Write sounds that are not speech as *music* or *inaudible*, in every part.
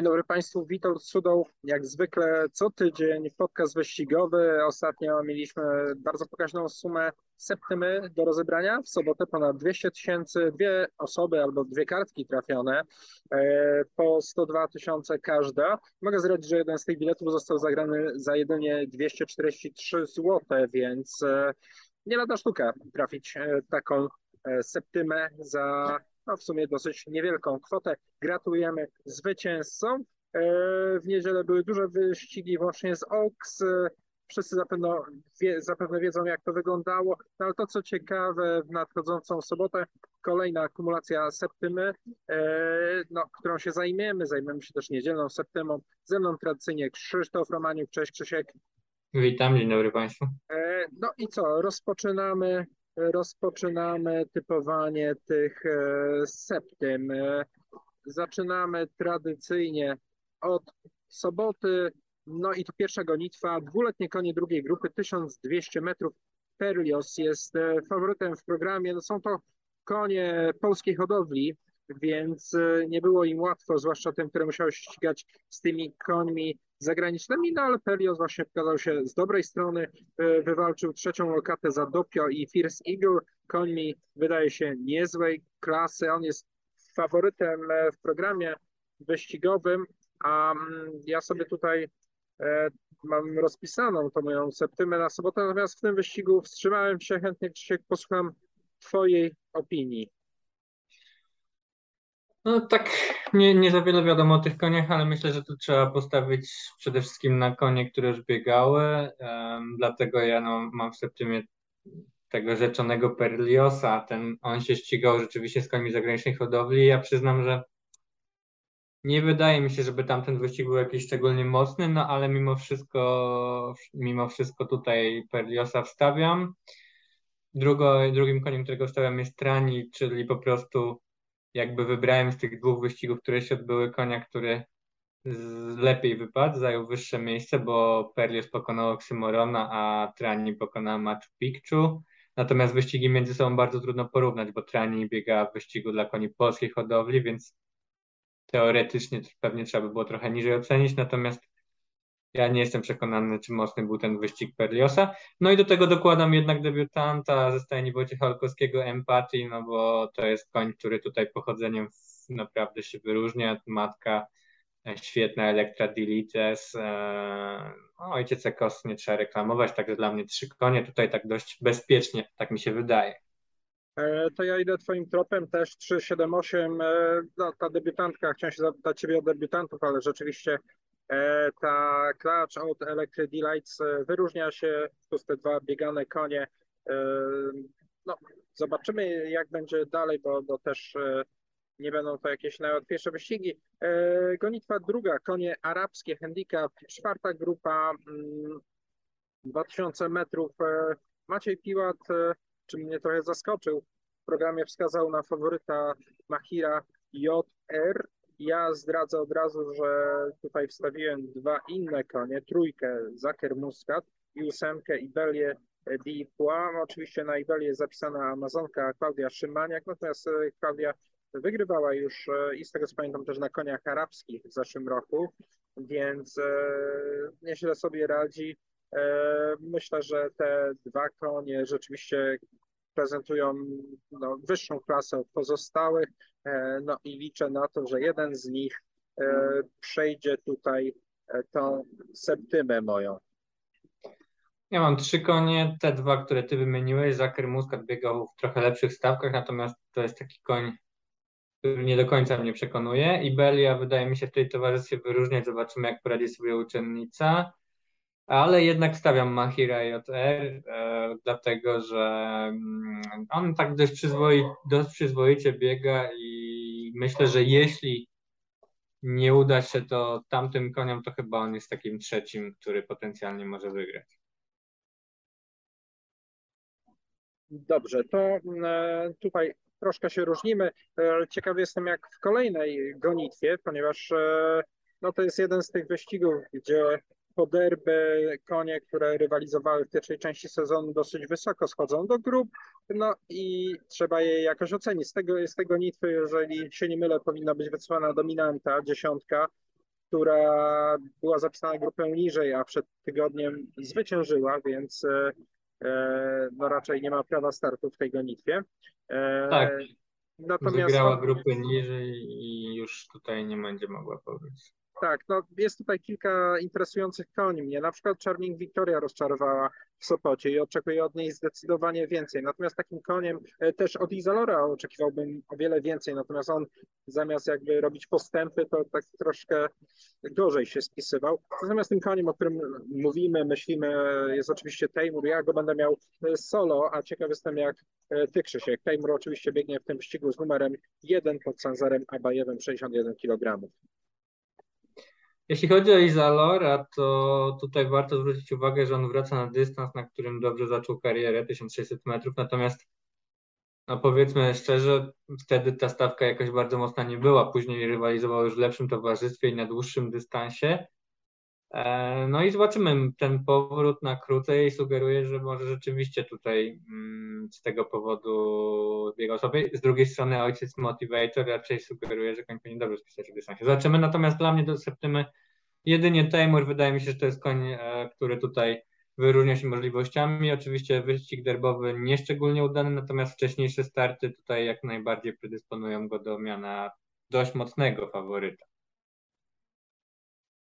Dzień dobry Państwu, Witold Sudoł. Jak zwykle co tydzień podcast wyścigowy. Ostatnio mieliśmy bardzo pokaźną sumę septymy do rozebrania. W sobotę ponad 200 tysięcy, dwie osoby albo dwie kartki trafione e, po 102 tysiące każda. Mogę zdradzić, że jeden z tych biletów został zagrany za jedynie 243 zł, więc e, nie lada sztuka trafić e, taką septymę za no w sumie dosyć niewielką kwotę. Gratulujemy zwycięzcom. E, w niedzielę były duże wyścigi właśnie z OX. Wszyscy zapewne, wie, zapewne wiedzą, jak to wyglądało. No ale to, co ciekawe, w nadchodzącą sobotę kolejna akumulacja septymy, e, no, którą się zajmiemy. Zajmiemy się też niedzielną septymą. Ze mną tradycyjnie Krzysztof Romaniuk. Cześć Krzysiek. Witam, dzień dobry Państwu. E, no i co, rozpoczynamy rozpoczynamy typowanie tych e, septym. E, zaczynamy tradycyjnie od soboty, no i pierwsza gonitwa, dwuletnie konie drugiej grupy, 1200 metrów. Perlios jest e, faworytem w programie. No są to konie polskiej hodowli, więc nie było im łatwo, zwłaszcza tym, które musiały ścigać z tymi końmi zagranicznymi, no ale Pelios właśnie pokazał się z dobrej strony, e, wywalczył trzecią lokatę za Dopio i Fierce Eagle, koń mi wydaje się niezłej klasy, on jest faworytem e, w programie wyścigowym, a mm, ja sobie tutaj e, mam rozpisaną tą moją septymę na sobotę, natomiast w tym wyścigu wstrzymałem się, chętnie się posłucham Twojej opinii. No tak, nie, nie za wiele wiadomo o tych koniach, ale myślę, że tu trzeba postawić przede wszystkim na konie, które już biegały. Um, dlatego ja no, mam w septymie tego rzeczonego Perliosa. Ten, on się ścigał rzeczywiście z koniami zagranicznej hodowli. Ja przyznam, że nie wydaje mi się, żeby tamten wyścig był jakiś szczególnie mocny, no ale mimo wszystko, mimo wszystko tutaj Perliosa wstawiam. Drugo, drugim koniem, którego wstawiam jest Trani, czyli po prostu jakby wybrałem z tych dwóch wyścigów, które się odbyły, konia, który lepiej wypadł, zajął wyższe miejsce, bo Perlius pokonał Oksymorona, a Trani pokonał Machu Picchu. Natomiast wyścigi między sobą bardzo trudno porównać, bo Trani biega w wyścigu dla koni polskiej hodowli, więc teoretycznie pewnie trzeba by było trochę niżej ocenić, natomiast ja nie jestem przekonany, czy mocny był ten wyścig Perliosa. No i do tego dokładam jednak debiutanta ze stajni Wojciecha Olkowskiego Empatii, no bo to jest koń, który tutaj pochodzeniem naprawdę się wyróżnia. Matka e, świetna, Elektra Dilites. E, no, ojciec Ekos nie trzeba reklamować, także dla mnie trzy konie tutaj tak dość bezpiecznie, tak mi się wydaje. E, to ja idę twoim tropem też 378. No, ta debiutantka, chciałem się zapytać ciebie o debiutantów, ale rzeczywiście ta klacz od Electric Delights e, wyróżnia się, plus te dwa biegane konie. E, no, zobaczymy jak będzie dalej, bo, bo też nie będą to jakieś najłatwiejsze wyścigi. Gonitwa druga, konie arabskie, handicap, czwarta grupa, 2000 mm, metrów. Maciej Piłat, czy mnie trochę zaskoczył, w programie wskazał na faworyta Mahira JR, ja zdradzę od razu, że tutaj wstawiłem dwa inne konie, trójkę Zaker Muscat i ósemkę Ibelię di Poix. Oczywiście na Ibelię jest zapisana Amazonka Klaudia Szymaniak, natomiast e, Klaudia wygrywała już e, i z tego co pamiętam też na koniach arabskich w zeszłym roku, więc e, nieźle sobie radzi. Myślę, że te dwa konie rzeczywiście prezentują no, wyższą klasę od pozostałych. E, no i liczę na to, że jeden z nich e, przejdzie tutaj e, tą septymę moją. Ja mam trzy konie, te dwa, które ty wymieniłeś. Zaker Muskat biegał w trochę lepszych stawkach, natomiast to jest taki koń, który nie do końca mnie przekonuje. I Belia wydaje mi się w tej towarzystwie wyróżniać. Zobaczymy, jak poradzi sobie uczennica ale jednak stawiam Mahira JR, e, dlatego że mm, on tak dość, przyzwoi, dość przyzwoicie biega i myślę, że jeśli nie uda się to tamtym koniom, to chyba on jest takim trzecim, który potencjalnie może wygrać. Dobrze, to e, tutaj troszkę się różnimy. E, ciekawy jestem jak w kolejnej gonitwie, ponieważ no to jest jeden z tych wyścigów, gdzie poderby, konie, które rywalizowały w pierwszej części sezonu dosyć wysoko schodzą do grup, no i trzeba je jakoś ocenić. Z tego, z tego nitwy, jeżeli się nie mylę, powinna być wysłana dominanta, dziesiątka, która była zapisana grupę niżej, a przed tygodniem zwyciężyła, więc no raczej nie ma prawa startu w tej gonitwie. Tak. Natomiast Wygrała grupę niżej i już tutaj nie będzie mogła powiedzieć. Tak, no jest tutaj kilka interesujących koni mnie. Na przykład Charming Victoria rozczarowała w Sopocie i oczekuję od niej zdecydowanie więcej. Natomiast takim koniem e, też od Izalora oczekiwałbym o wiele więcej. Natomiast on zamiast jakby robić postępy, to tak troszkę gorzej się spisywał. Natomiast tym koniem, o którym mówimy, myślimy, jest oczywiście Tejmur. Ja go będę miał e, solo, a ciekaw jestem jak e, ty Krzysiek. Tejmur oczywiście biegnie w tym wyścigu z numerem 1 pod Sanzarem Abajewem 61 kg. Jeśli chodzi o Izalora, to tutaj warto zwrócić uwagę, że on wraca na dystans, na którym dobrze zaczął karierę, 1600 metrów, natomiast no powiedzmy szczerze, wtedy ta stawka jakoś bardzo mocna nie była. Później rywalizował już w lepszym towarzystwie i na dłuższym dystansie. E, no i zobaczymy, ten powrót na krócej sugeruje, że może rzeczywiście tutaj mm, z tego powodu biegał sobie. Z drugiej strony ojciec Motivator raczej sugeruje, że koń powinien dobrze spisać w dystansie. Zobaczymy, natomiast dla mnie do Septymy jedynie Taymur wydaje mi się, że to jest koń, e, który tutaj wyróżnia się możliwościami. Oczywiście wyścig derbowy nieszczególnie udany, natomiast wcześniejsze starty tutaj jak najbardziej predysponują go do miana dość mocnego faworyta.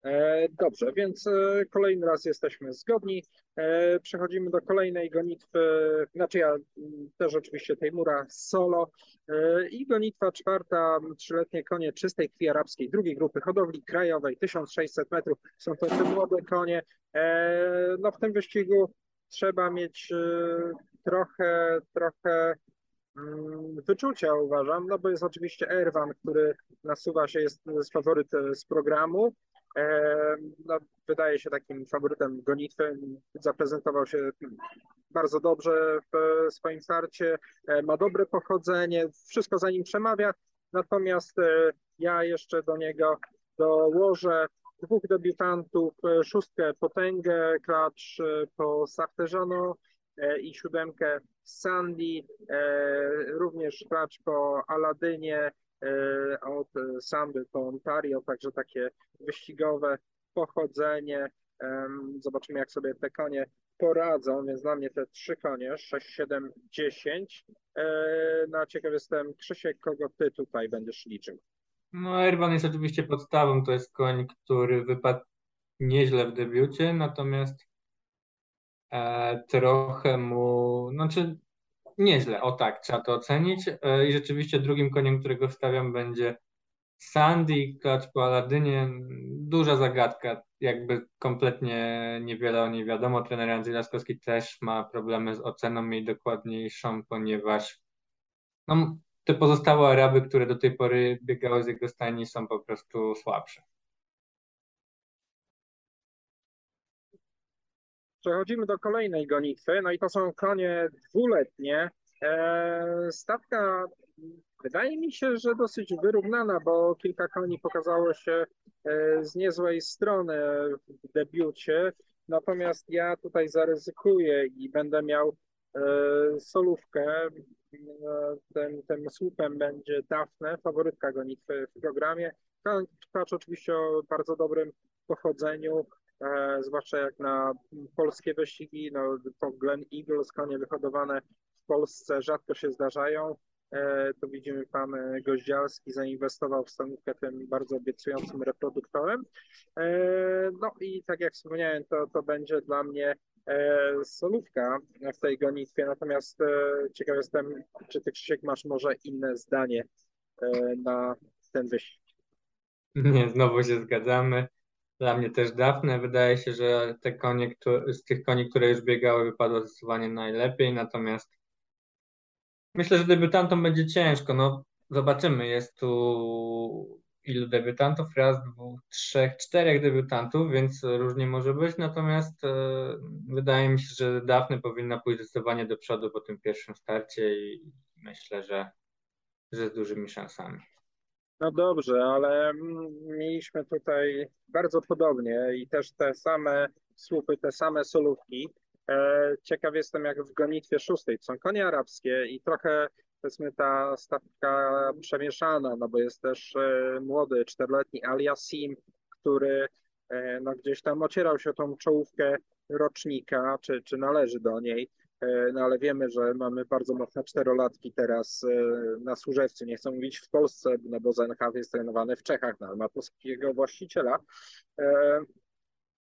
E, dobrze, więc e, kolejny raz jesteśmy zgodni. E, przechodzimy do kolejnej gonitwy, znaczy ja też oczywiście tej mura solo i gonitwa czwarta, trzyletnie konie czystej krwi arabskiej, drugiej grupy hodowli krajowej, 1600 metrów. Są to te młode konie. No w tym wyścigu trzeba mieć trochę, trochę mm, wyczucia uważam, no bo jest oczywiście Erwan, który nasuwa się, jest, jest faworyt z programu, no, wydaje się takim faworytem gonitwy. Zaprezentował się bardzo dobrze w swoim starcie, e, ma dobre pochodzenie, wszystko za nim przemawia. Natomiast e, ja jeszcze do niego dołożę dwóch debiutantów, e, szóstkę Potęgę, klacz po Sartejano i siódemkę Sandy, również klacz po Aladynie, od Sandy po Ontario, także takie wyścigowe pochodzenie. Zobaczymy, jak sobie te konie poradzą, więc dla mnie te trzy konie, 6, 7, 10. No ciekaw jestem, Krzysiek, kogo ty tutaj będziesz liczył? No Erwan jest oczywiście podstawą, to jest koń, który wypadł nieźle w debiucie, natomiast e, trochę mu, znaczy nieźle, o tak, trzeba to ocenić. E, I rzeczywiście drugim koniem, którego wstawiam będzie Sandy, klacz po Aladynie. Duża zagadka, jakby kompletnie niewiele o niej wiadomo. Trener Andrzej Laskowski też ma problemy z oceną jej dokładniejszą, ponieważ no, te pozostałe Araby, które do tej pory biegały z jego stajni są po prostu słabsze. Przechodzimy do kolejnej gonitwy, no i to są konie dwuletnie. E, stawka wydaje mi się, że dosyć wyrównana, bo kilka koni pokazało się e, z niezłej strony w debiucie. Natomiast ja tutaj zaryzykuję i będę miał e, solówkę. Tym, tym słupem będzie Dafne, faworytka gonitwy w programie. Klacz oczywiście o bardzo dobrym pochodzeniu. E, zwłaszcza jak na polskie wyścigi, no to Glen Eagles, konie wyhodowane w Polsce rzadko się zdarzają. E, to widzimy, pan Goździalski zainwestował w stanówkę tym bardzo obiecującym reproduktorem. E, no i tak jak wspomniałem, to, to będzie dla mnie solówka w tej gonitwie. Natomiast ciekaw jestem, czy ty Krzysiek masz może inne zdanie na ten wyścig. Nie, znowu się zgadzamy. Dla mnie też Dafne. Wydaje się, że te konie, z tych koni, które już biegały, wypadło zdecydowanie najlepiej. Natomiast myślę, że debiutantom będzie ciężko. No, zobaczymy. Jest tu ilu debiutantów? Raz, dwóch, trzech, czterech debiutantów, więc różnie może być. Natomiast e, wydaje mi się, że Dafne powinna pójść zdecydowanie do przodu po tym pierwszym starcie i myślę, że, że z dużymi szansami. No dobrze, ale mieliśmy tutaj bardzo podobnie i też te same słupy, te same solówki. E, ciekaw jestem, jak w gonitwie szóstej. Są konie arabskie i trochę powiedzmy ta stawka przemieszana, no bo jest też e, młody, czteroletni Aliasim, który no, gdzieś tam ocierał się o tą czołówkę rocznika, czy, czy należy do niej. No ale wiemy, że mamy bardzo mocne czterolatki teraz na Służewcu. Nie chcę mówić w Polsce, no bo ZNHW jest trenowany w Czechach, no, ma polskiego właściciela.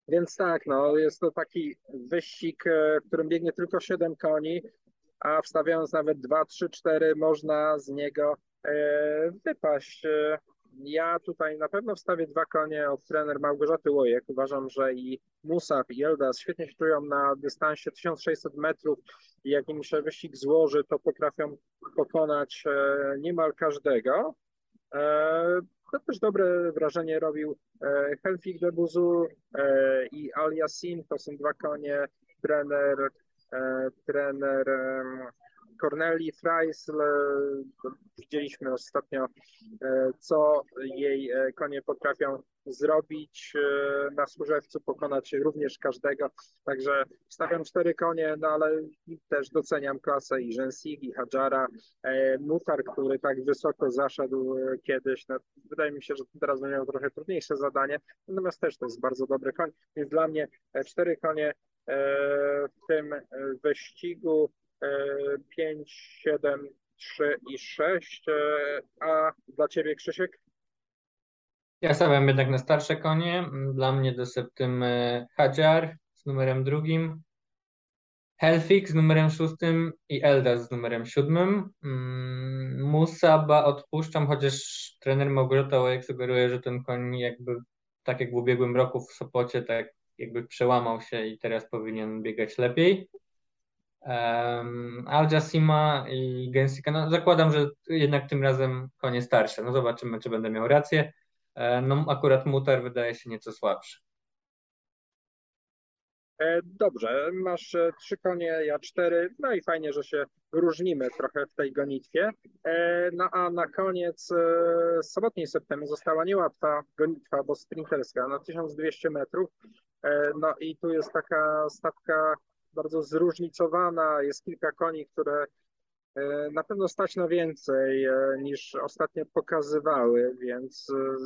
Więc tak, no, jest to taki wyścig, w którym biegnie tylko 7 koni, a wstawiając nawet 2, 3, 4 można z niego wypaść. Ja tutaj na pewno wstawię dwa konie od trener Małgorzaty Łojek. Uważam, że i Musab i Eldas świetnie się czują na dystansie 1600 metrów i jak im się wyścig złoży, to potrafią pokonać e, niemal każdego. E, to też dobre wrażenie robił e, Helfik de Buzu i Al Yassin. To są dwa konie. Trener, trener Corneli Freisl, widzieliśmy ostatnio, e, co jej e, konie potrafią zrobić e, na Służewcu, pokonać również każdego. Także stawiam cztery konie, no ale też doceniam klasę i Rzęsig, i Hadżara. Mutar, który tak wysoko zaszedł kiedyś, no, wydaje mi się, że teraz będzie miał trochę trudniejsze zadanie, natomiast też to jest bardzo dobry koń, więc dla mnie cztery konie w tym wyścigu 5, 7, 3 i 6. E, a dla Ciebie, Krzysiek? Ja stawiam jednak na starsze konie. Dla mnie do septymy Hadjar z numerem drugim, Helfik z numerem szóstym i Eldas z numerem siódmym. Mm, Musaba odpuszczam, chociaż trener Małgorzata Łajek sugeruje, że ten koń jakby tak jak w ubiegłym roku w Sopocie, tak jakby przełamał się i teraz powinien biegać lepiej. Um, Al Jassima i Gensika, no zakładam, że jednak tym razem konie starsze. No zobaczymy, czy będę miał rację. E, no akurat Mutar wydaje się nieco słabszy. E, dobrze, masz e, trzy konie, ja cztery, no i fajnie, że się różnimy trochę w tej gonitwie. No a na koniec sobotniej septembra została niełatwa gonitwa, bo sprinterska na 1200 metrów. No i tu jest taka stawka bardzo zróżnicowana. Jest kilka koni, które e, na pewno stać na więcej e, niż ostatnio pokazywały, więc e,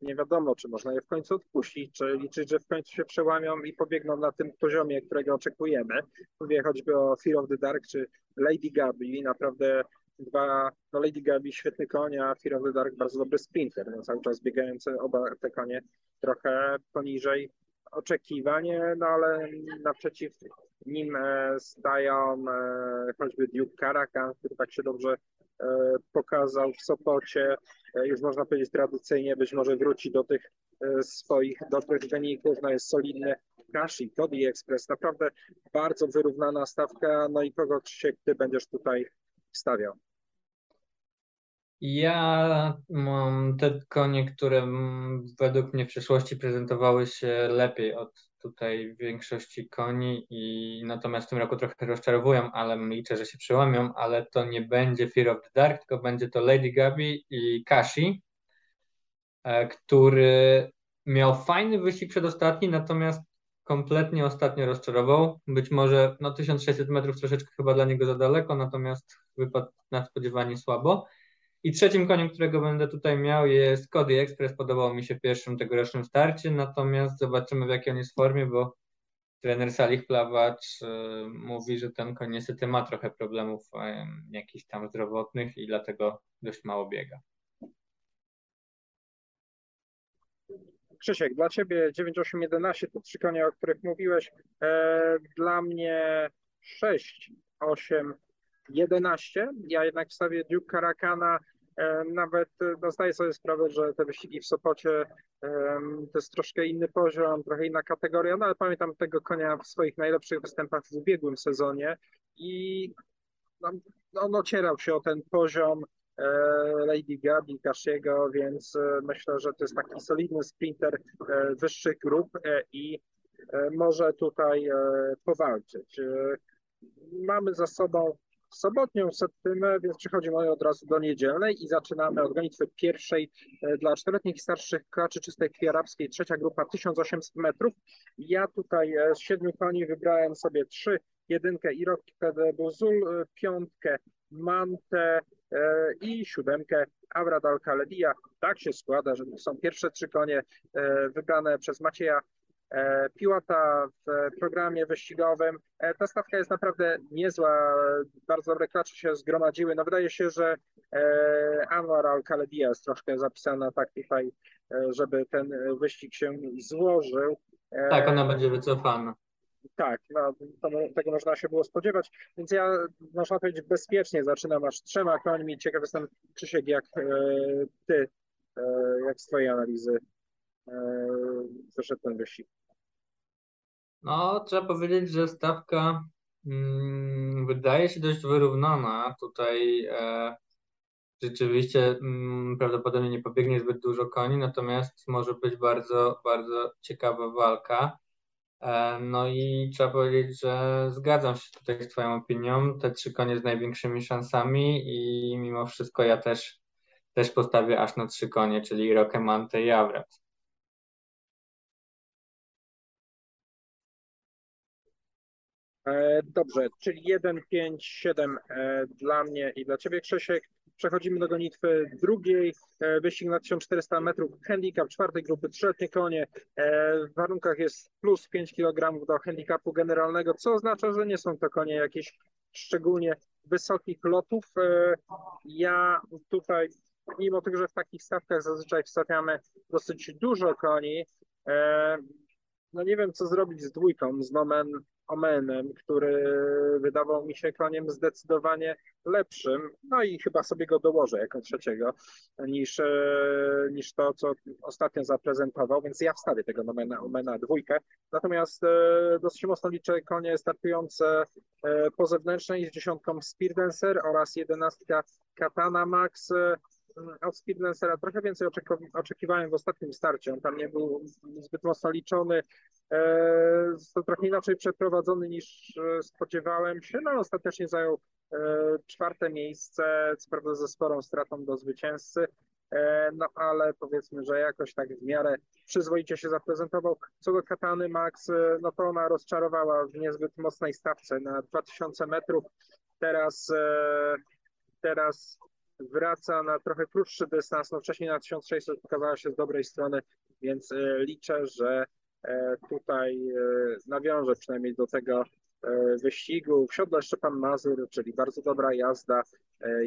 nie wiadomo, czy można je w końcu odpuścić, czy liczyć, że w końcu się przełamią i pobiegną na tym poziomie, którego oczekujemy. Mówię choćby o Fear of the Dark czy Lady Gabi, naprawdę dwa, no Lady Gabi świetny koń, a Fear of the Dark bardzo dobry sprinter, no cały czas biegające oba te konie trochę poniżej oczekiwań, no ale naprzeciw nim e, stają e, choćby Duke Karakan, który tak się dobrze e, pokazał w Sopocie. Już można powiedzieć tradycyjnie, być może wróci do tych swoich dobrych wyników. No jest solidny Kashi, Cody Express. Naprawdę bardzo wyrównana stawka. No i kogo Krzysiek, ty będziesz tutaj stawiał? Ja mam te konie, które według mnie w przeszłości prezentowały się lepiej od tutaj większości koni i natomiast w tym roku trochę rozczarowują, ale liczę, że się przełamią, ale to nie będzie Fear of the Dark, tylko będzie to Lady Gabi i Kashi, e, który miał fajny wyścig przedostatni, natomiast kompletnie ostatnio rozczarował. Być może no 1600 metrów troszeczkę chyba dla niego za daleko, natomiast wypadł nadspodziewanie słabo. I trzecim koniem, którego będę tutaj miał jest Cody Express. Podobał mi się w pierwszym tegorocznym starcie, natomiast zobaczymy w jakiej on jest formie, bo trener Salih Plawacz y, mówi, że ten koń niestety ma trochę problemów y, jakichś tam zdrowotnych i dlatego dość mało biega. Krzysiek, dla Ciebie 9811 to trzy konie, o których mówiłeś. E, dla mnie 6, 8, 11. Ja jednak wstawię Duke Karakana nawet no, zdaję sobie sprawę, że te wyścigi w Sopocie to jest troszkę inny poziom, trochę inna kategoria, no ale pamiętam tego konia w swoich najlepszych występach w ubiegłym sezonie i no, on ocierał się o ten poziom e, Lady Gabi, Kashiego, więc e, myślę, że to jest taki solidny sprinter wyższych grup i może tutaj powalczyć. Mamy za sobą sobotnią septymę, więc przechodzimy od razu do niedzielnej i zaczynamy od gonitwy pierwszej e, dla czteroletnich i starszych klaczy czystej krwi arabskiej, trzecia grupa 1800 metrów. Ja tutaj e, z siedmiu koni wybrałem sobie trzy, jedynkę Irok de Bozul, e, piątkę Mantę i siódemkę Avrad Al-Khaledia. Tak się składa, że są pierwsze trzy konie wybrane przez Macieja Piłata w programie wyścigowym. Ta stawka jest naprawdę niezła, bardzo dobre klacze się zgromadziły. No wydaje się, że Anwar Al-Khaledia jest troszkę zapisana tak tutaj, żeby ten wyścig się złożył. Tak, ona będzie wycofana. Tak, no, to, tego można się było spodziewać, więc ja, można powiedzieć, bezpiecznie zaczynam aż trzema końmi. Ciekaw jestem, Krzysiek, jak e, ty, e, jak z twojej analizy e, wyszedł ten wyścig. No, trzeba powiedzieć, że stawka mm, wydaje się dość wyrównana. Tutaj e, rzeczywiście mm, prawdopodobnie nie pobiegnie zbyt dużo koni, natomiast może być bardzo, bardzo ciekawa walka. E, no i trzeba powiedzieć, że zgadzam się tutaj z Twoją opinią. Te trzy konie z największymi szansami i mimo wszystko ja też, też postawię aż na trzy konie, czyli Rockemante i Awrat. Dobrze, czyli 1, 5, 7 dla mnie i dla Ciebie, Krzysiek. Przechodzimy do gonitwy drugiej. E, wyścig na 1400 metrów, handicap czwartej grupy, trzyletnie konie. E, w warunkach jest plus 5 kg do handicapu generalnego, co oznacza, że nie są to konie jakieś szczególnie wysokich lotów. E, ja tutaj, mimo tego, że w takich stawkach zazwyczaj wstawiamy dosyć dużo koni, no nie wiem, co zrobić z dwójką, z Nomen Omenem, który wydawał mi się koniem zdecydowanie lepszym, no i chyba sobie go dołożę jako trzeciego, niż, e, niż to, co ostatnio zaprezentował, więc ja wstawię tego Nomena Omena dwójkę. Natomiast e, dosyć mocno liczę konie startujące e, po zewnętrznej z dziesiątką Spear Dancer oraz jedenastka Katana Max od Speedlancera trochę więcej oczekiwałem w ostatnim starcie. On tam nie był zbyt mocno liczony. E, został trochę inaczej przeprowadzony niż e, spodziewałem się, no ostatecznie zajął e, czwarte miejsce, co prawda ze sporą stratą do zwycięzcy, no ale powiedzmy, że jakoś tak w miarę przyzwoicie się zaprezentował. Co do Katany Max, no to ona rozczarowała w niezbyt mocnej stawce na 2000 metrów. Teraz, teraz wraca na trochę krótszy dystans, no wcześniej na 1600 pokazała się z dobrej strony, więc liczę, że E, tutaj e, nawiążę przynajmniej do tego e, wyścigu. W siodle Szczepan Mazur, czyli bardzo dobra jazda,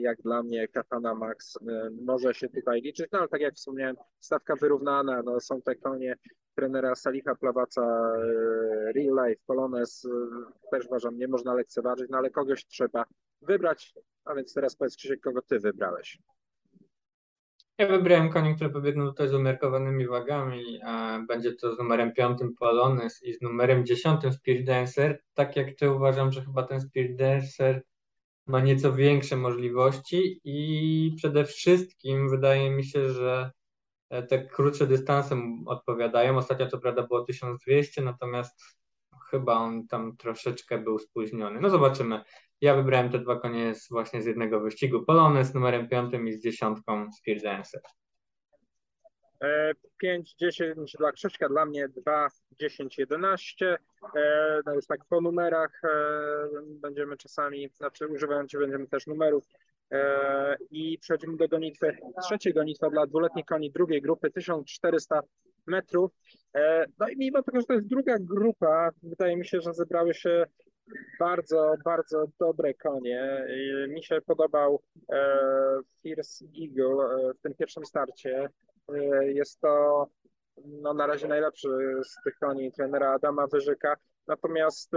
jak dla mnie Katana Max może się tutaj liczyć, no ale tak jak wspomniałem, stawka wyrównana, no są te konie trenera Saliha Plawaca, Real Life, Polones, też uważam, nie można lekceważyć, no ale kogoś trzeba wybrać, a więc teraz powiedz Krzysiek, kogo ty wybrałeś? Ja wybrałem konie, które pobiegną tutaj z umiarkowanymi wagami. Będzie to z numerem 5 Polonez i z numerem 10 Spirit Dancer. Tak jak ty uważam, że chyba ten Spirit Dancer ma nieco większe możliwości i przede wszystkim wydaje mi się, że e, te krótsze dystanse odpowiadają. Ostatnio to prawda było 1200, natomiast chyba on tam troszeczkę był spóźniony. No zobaczymy. Ja wybrałem te dwa konie z, właśnie z jednego wyścigu. Polony z numerem piątym i z dziesiątką Spear Dancer. 5, 10 dla Krzyśka, dla mnie 2, 10, 11. No już tak po numerach e, będziemy czasami, znaczy używając będziemy też numerów. E, I przechodzimy do gonitwy. Trzeciej gonitwa dla dwuletnich koni drugiej grupy 1400 metrów. E, no i mimo tego, że to jest druga grupa, wydaje mi się, że zebrały się bardzo, bardzo dobre konie. Mi się podobał e, Fierce Eagle e, w tym pierwszym starcie. Jest to no, na razie najlepszy z tych koni trenera Adama Wyżyka. Natomiast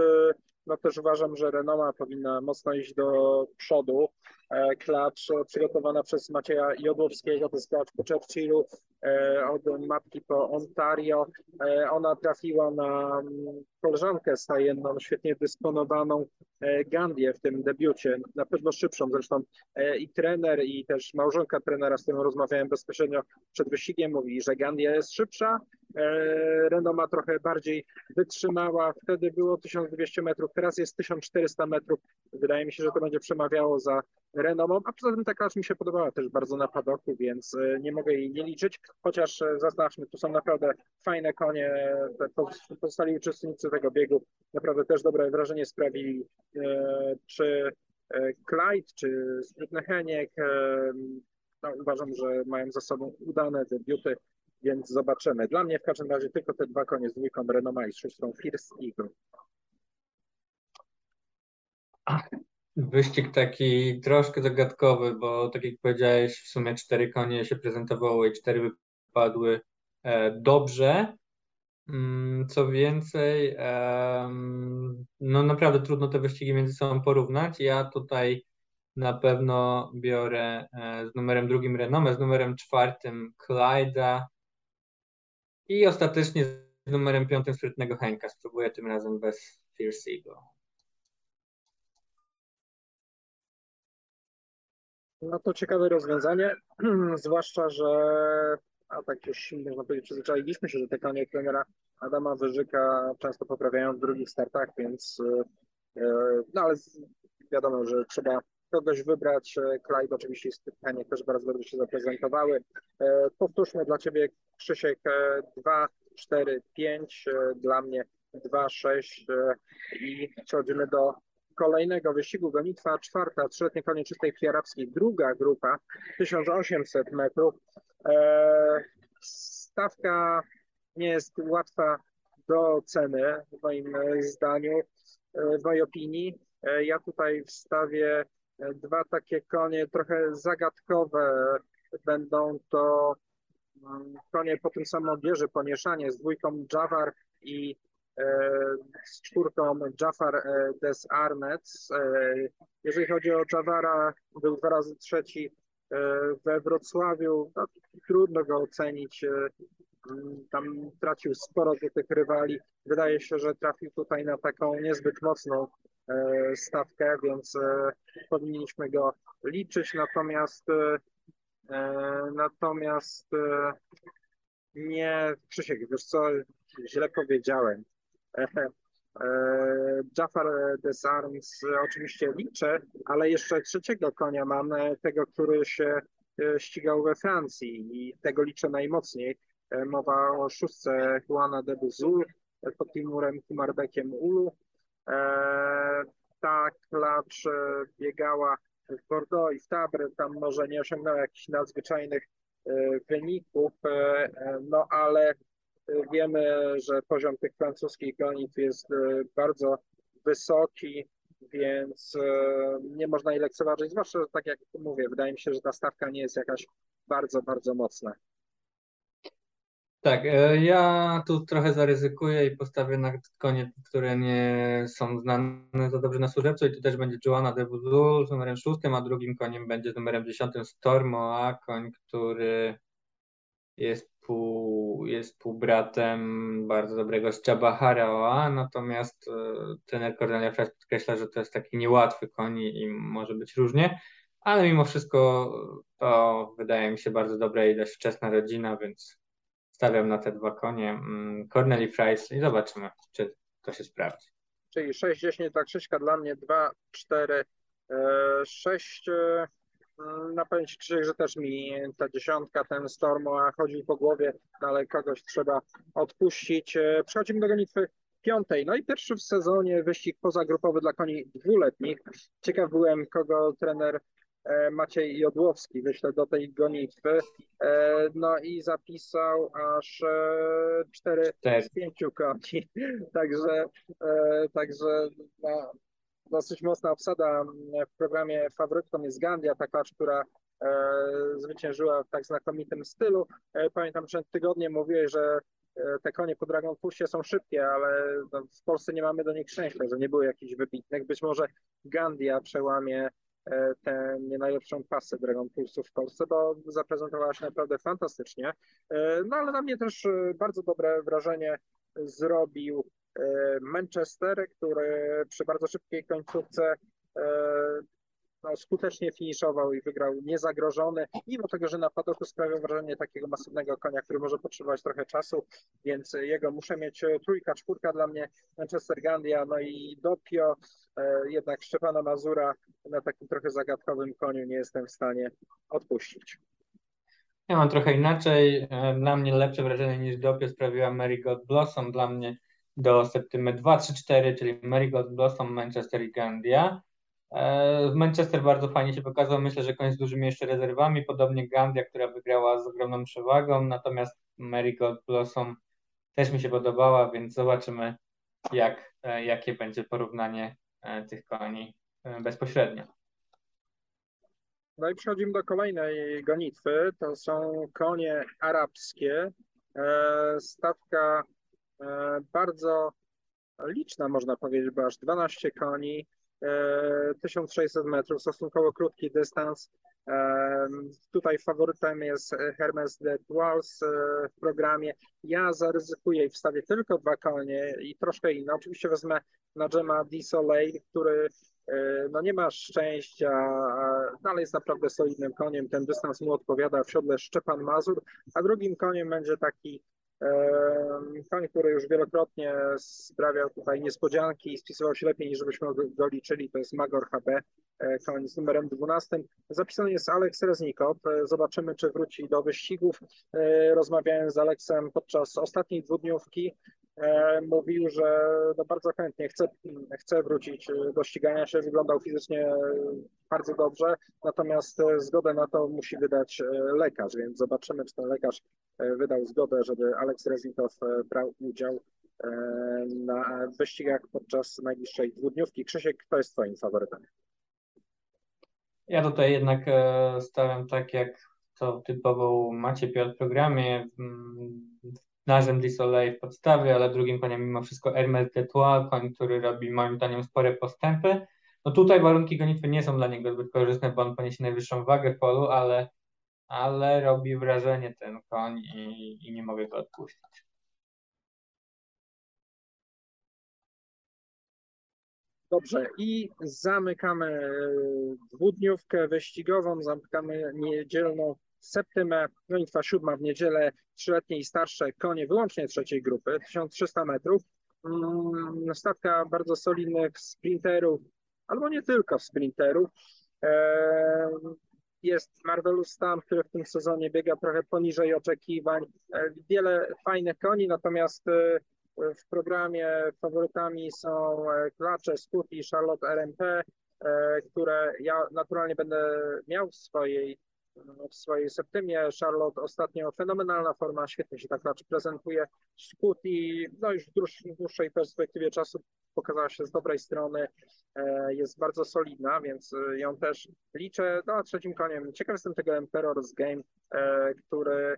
no też uważam, że Renoma powinna mocno iść do przodu. E, klacz przygotowana przez Macieja Jodłowskiego, to jest klacz po Churchillu, e, od matki po Ontario. E, ona trafiła na mm, koleżankę stajenną, świetnie dysponowaną Gandię w tym debiucie, na pewno szybszą zresztą i trener i też małżonka trenera, z którą rozmawiałem bezpośrednio przed wyścigiem, mówi, że Gandia jest szybsza, Renoma trochę bardziej wytrzymała, wtedy było 1200 metrów, teraz jest 1400 metrów. Wydaje mi się, że to będzie przemawiało za renomą, a poza tym ta klacz mi się podobała też bardzo na padoku, więc e, nie mogę jej nie liczyć, chociaż e, zaznaczmy, tu są naprawdę fajne konie, pozostali uczestnicy tego biegu. Naprawdę też dobre wrażenie sprawili, e, czy Clyde czy Sprytny Heniek. No, uważam, że mają za sobą udane debiuty, więc zobaczymy. Dla mnie w każdym razie tylko te dwa konie z dwójką Renoma i z szóstą First Eagle. Wyścig taki troszkę zagadkowy, bo tak jak powiedziałeś, w sumie cztery konie się prezentowały i cztery wypadły e, dobrze. Mm, co więcej, no naprawdę trudno te wyścigi między sobą porównać. Ja tutaj na pewno biorę e, z numerem drugim Renome, z numerem czwartym Clyda i ostatecznie z numerem piątym sprytnego Henka. Spróbuję tym razem bez Fierce'ego. No to ciekawe rozwiązanie, *clears throat* zwłaszcza, że a tak już można powiedzieć, przyzwyczailiśmy się, że te konie trenera Adama Wyżyka często poprawiają w drugich startach, więc e, no ale wiadomo, że trzeba kogoś wybrać. E, Clyde oczywiście jest pytanie, też bardzo dobrze się zaprezentowały. E, powtórzmy dla Ciebie Krzysiek 2, 4, 5, dla mnie 2, 6 i przechodzimy do kolejnego wyścigu gonitwa, czwarta, trzyletnie konie czystej krwi druga grupa, 1800 metrów. E, stawka nie jest łatwa do oceny, w moim zdaniu, e, w mojej opinii. E, ja tutaj wstawię dwa takie konie trochę zagadkowe. Będą to mm, konie po tym samym bierze pomieszanie z dwójką Jawar i E, z czwórką Jafar e, Des Armets. E, jeżeli chodzi o Javara, był dwa razy trzeci we Wrocławiu. No, trudno go ocenić. Tam tracił sporo do tych rywali. Wydaje się, że trafił tutaj na taką niezbyt mocną stawkę, więc powinniśmy go liczyć. Natomiast natomiast nie, Krzysiek, wiesz co, źle powiedziałem. E, Jafar Desarms oczywiście liczę, ale jeszcze trzeciego konia mam, e, tego, który się e, ścigał we Francji i tego liczę najmocniej. Mowa o szóstce Juana de Buzul pod Timurem Kumarbekiem Ulu. Ta klacz biegała w Bordeaux i w Tabre, tam może nie osiągnęła jakichś nadzwyczajnych wyników, no ale Wiemy, że poziom tych francuskich gonitw jest e, bardzo wysoki, więc e, nie można jej lekceważyć, zwłaszcza, że tak jak mówię, wydaje mi się, że ta stawka nie jest jakaś bardzo, bardzo mocna. Tak, e, ja tu trochę zaryzykuję i postawię na konie, które nie są znane za dobrze na służebcu i to też będzie Joanna de Vuzul z numerem szóstym, a drugim koniem będzie z numerem dziesiątym Stormo, a koń, który jest pół, jest półbratem bardzo dobrego z Oa, natomiast e, trener Cornelia Fres podkreśla, że to jest taki niełatwy koń i może być różnie, ale mimo wszystko to wydaje mi się bardzo dobra i dość wczesna rodzina, więc stawiam na te dwa konie mm, Corneli Fries i zobaczymy, czy to się sprawdzi. Czyli 6-10 dla Krzyśka, dla mnie 2-4, 6 Mm, na pewno Krzysiek, że też mi ta dziesiątka, ten Storm chodził po głowie, no ale kogoś trzeba odpuścić. E, przechodzimy do gonitwy piątej. No i pierwszy w sezonie wyścig pozagrupowy dla koni dwuletnich. Ciekaw byłem, kogo trener Maciej Jodłowski wyśle do tej gonitwy. E, no i zapisał aż cztery z pięciu koni. *laughs* Także, także no, dosyć mocna obsada w programie faworytką jest Gandia, ta klacz, która e, zwyciężyła w tak znakomitym stylu. E, pamiętam, że tygodnie mówiłeś, że e, te konie po Dragon Pulsie są szybkie, ale no, w Polsce nie mamy do nich szczęścia, że nie były jakichś wybitnych. Być może Gandia przełamie tę nie najlepszą pasę Dragon Pulsu w Polsce, bo zaprezentowała się naprawdę fantastycznie. No ale na mnie też bardzo dobre wrażenie zrobił E, Manchester, który przy bardzo szybkiej końcówce e, no, skutecznie finiszował i wygrał niezagrożony, mimo tego, że na padoku sprawiał wrażenie takiego masywnego konia, który może potrzebować trochę czasu, więc jego muszę mieć trójka, czwórka dla mnie, Manchester Gandia, no i Dopio, e, jednak Szczepana Mazura na takim trochę zagadkowym koniu nie jestem w stanie odpuścić. Ja mam trochę inaczej. Dla mnie lepsze wrażenie niż Dopio sprawiła Mary God Blossom. Dla mnie do septymy 2-3-4, czyli Marigold Blossom, Manchester i Gandia. E, Manchester bardzo fajnie się pokazał. Myślę, że koniec z dużymi jeszcze rezerwami. Podobnie Gandia, która wygrała z ogromną przewagą. Natomiast Marigold Blossom też mi się podobała, więc zobaczymy, jak, e, jakie będzie porównanie e, tych koni bezpośrednio. No i przechodzimy do kolejnej gonitwy. To są konie arabskie. Stawka bardzo liczna, można powiedzieć, bo aż 12 koni. 1600 metrów, stosunkowo krótki dystans. Tutaj faworytem jest Hermes de Tours e, w programie. Ja zaryzykuję i wstawię tylko dwa konie i troszkę inne. Oczywiście wezmę na Dżema Soleil, który e, no nie ma szczęścia, ale jest naprawdę solidnym koniem. Ten dystans mu odpowiada w siodle Szczepan Mazur, a drugim koniem będzie taki Koń, który już wielokrotnie sprawiał tutaj niespodzianki i spisywał się lepiej niż żebyśmy go liczyli, to jest Magor HB, e, koń z numerem 12. Zapisany jest Aleks Reznikow. E, zobaczymy, czy wróci do wyścigów. E, rozmawiałem z Aleksem podczas ostatniej dwudniówki. E, mówił, że no bardzo chętnie chce, chce wrócić do ścigania się, wyglądał fizycznie bardzo dobrze, natomiast zgodę na to musi wydać e, lekarz, więc zobaczymy, czy ten lekarz e, wydał zgodę, żeby Aleks Rezintow brał udział na wyścigach podczas najbliższej dwudniówki. Krzysiek, kto jest twoim faworytem? Ja tutaj jednak stawiam tak, jak to typowo macie w programie. Narzem du Soleil w podstawie, ale drugim koniem mimo wszystko Hermes de koń, który robi moim zdaniem spore postępy. No tutaj warunki gonitwy nie są dla niego zbyt korzystne, bo on poniesie najwyższą wagę w polu, ale, ale robi wrażenie ten koń i, i nie mogę go odpuścić. Dobrze, i zamykamy dwudniówkę wyścigową, zamykamy niedzielną Septymę, gonitwa siódma w niedzielę, trzyletnie i starsze konie wyłącznie trzeciej grupy, 1300 metrów. Mm, stawka bardzo solidnych sprinterów, albo nie tylko sprinterów. Jest Marvelous Stam, który w tym sezonie biega trochę poniżej oczekiwań. E, wiele fajnych koni, natomiast e, w programie faworytami są e, Klacze, Scooty i Charlotte RMP, które ja naturalnie będę miał w swojej w swojej septymie. Charlotte ostatnio fenomenalna forma, świetnie się tak raczej prezentuje. i no już w dłuższej perspektywie czasu pokazała się z dobrej strony. E, jest bardzo solidna, więc e, ją też liczę. No a trzecim koniem, ciekaw jestem tego Emperor's Game, e, który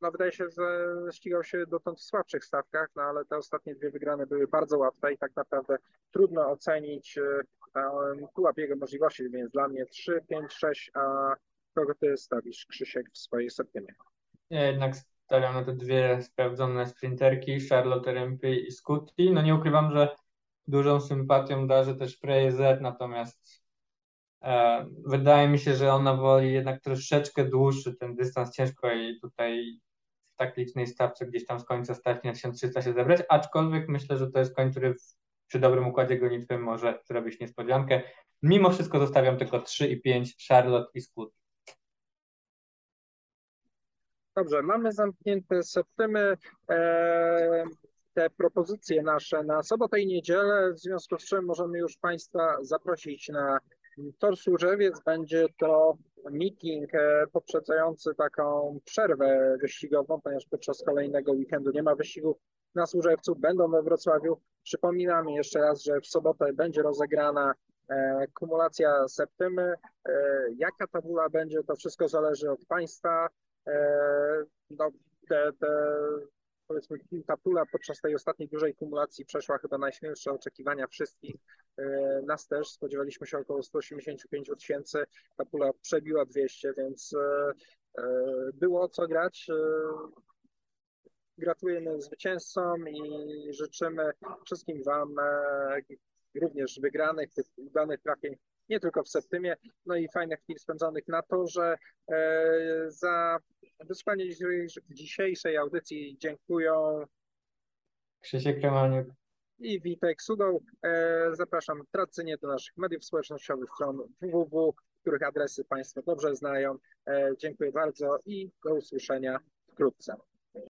no wydaje się, że ścigał się dotąd w słabszych stawkach, no ale te ostatnie dwie wygrane były bardzo łatwe i tak naprawdę trudno ocenić pułap jego możliwości, więc dla mnie 3, 5, 6, a Kogo ty stawisz, Krzysiek, w swojej septymie? Ja jednak stawiam na te dwie sprawdzone sprinterki, Charlotte Rempy i Scooty. No nie ukrywam, że dużą sympatią darzę też Prey Z, natomiast e, wydaje mi się, że ona woli jednak troszeczkę dłuższy ten dystans. Ciężko jej tutaj w tak licznej stawce gdzieś tam z końca stawki na 1300 się zebrać, aczkolwiek myślę, że to jest koń, który w, przy dobrym układzie gonitwy może zrobić niespodziankę. Mimo wszystko zostawiam tylko 3 i 5 Charlotte i Scooty. Dobrze, mamy zamknięte septymy. E, te propozycje nasze na sobotę i niedzielę, w związku z czym możemy już Państwa zaprosić na Tor Służewiec. Będzie to meeting e, poprzedzający taką przerwę wyścigową, ponieważ podczas kolejnego weekendu nie ma wyścigów na Służewcu, będą we Wrocławiu. Przypominamy jeszcze raz, że w sobotę będzie rozegrana e, kumulacja septymy. Jaka tabula będzie, to wszystko zależy od Państwa. E, no, te, te, powiedzmy ta pula podczas tej ostatniej dużej kumulacji przeszła chyba najśmielsze oczekiwania wszystkich. E, nas też spodziewaliśmy się około 185 tysięcy, ta pula przebiła 200, więc e, było co grać. Gratulujemy zwycięzcom i życzymy wszystkim Wam również wygranych, tych udanych trafień nie tylko w Septymie, no i fajnych chwil spędzonych na torze. Za Wysłanie dzisiejszej audycji dziękuję Krzysiek Kremaniuk i Witek Sudoł. E, zapraszam tradycyjnie do naszych mediów społecznościowych, stron www, których adresy Państwo dobrze znają. E, dziękuję bardzo i do usłyszenia wkrótce.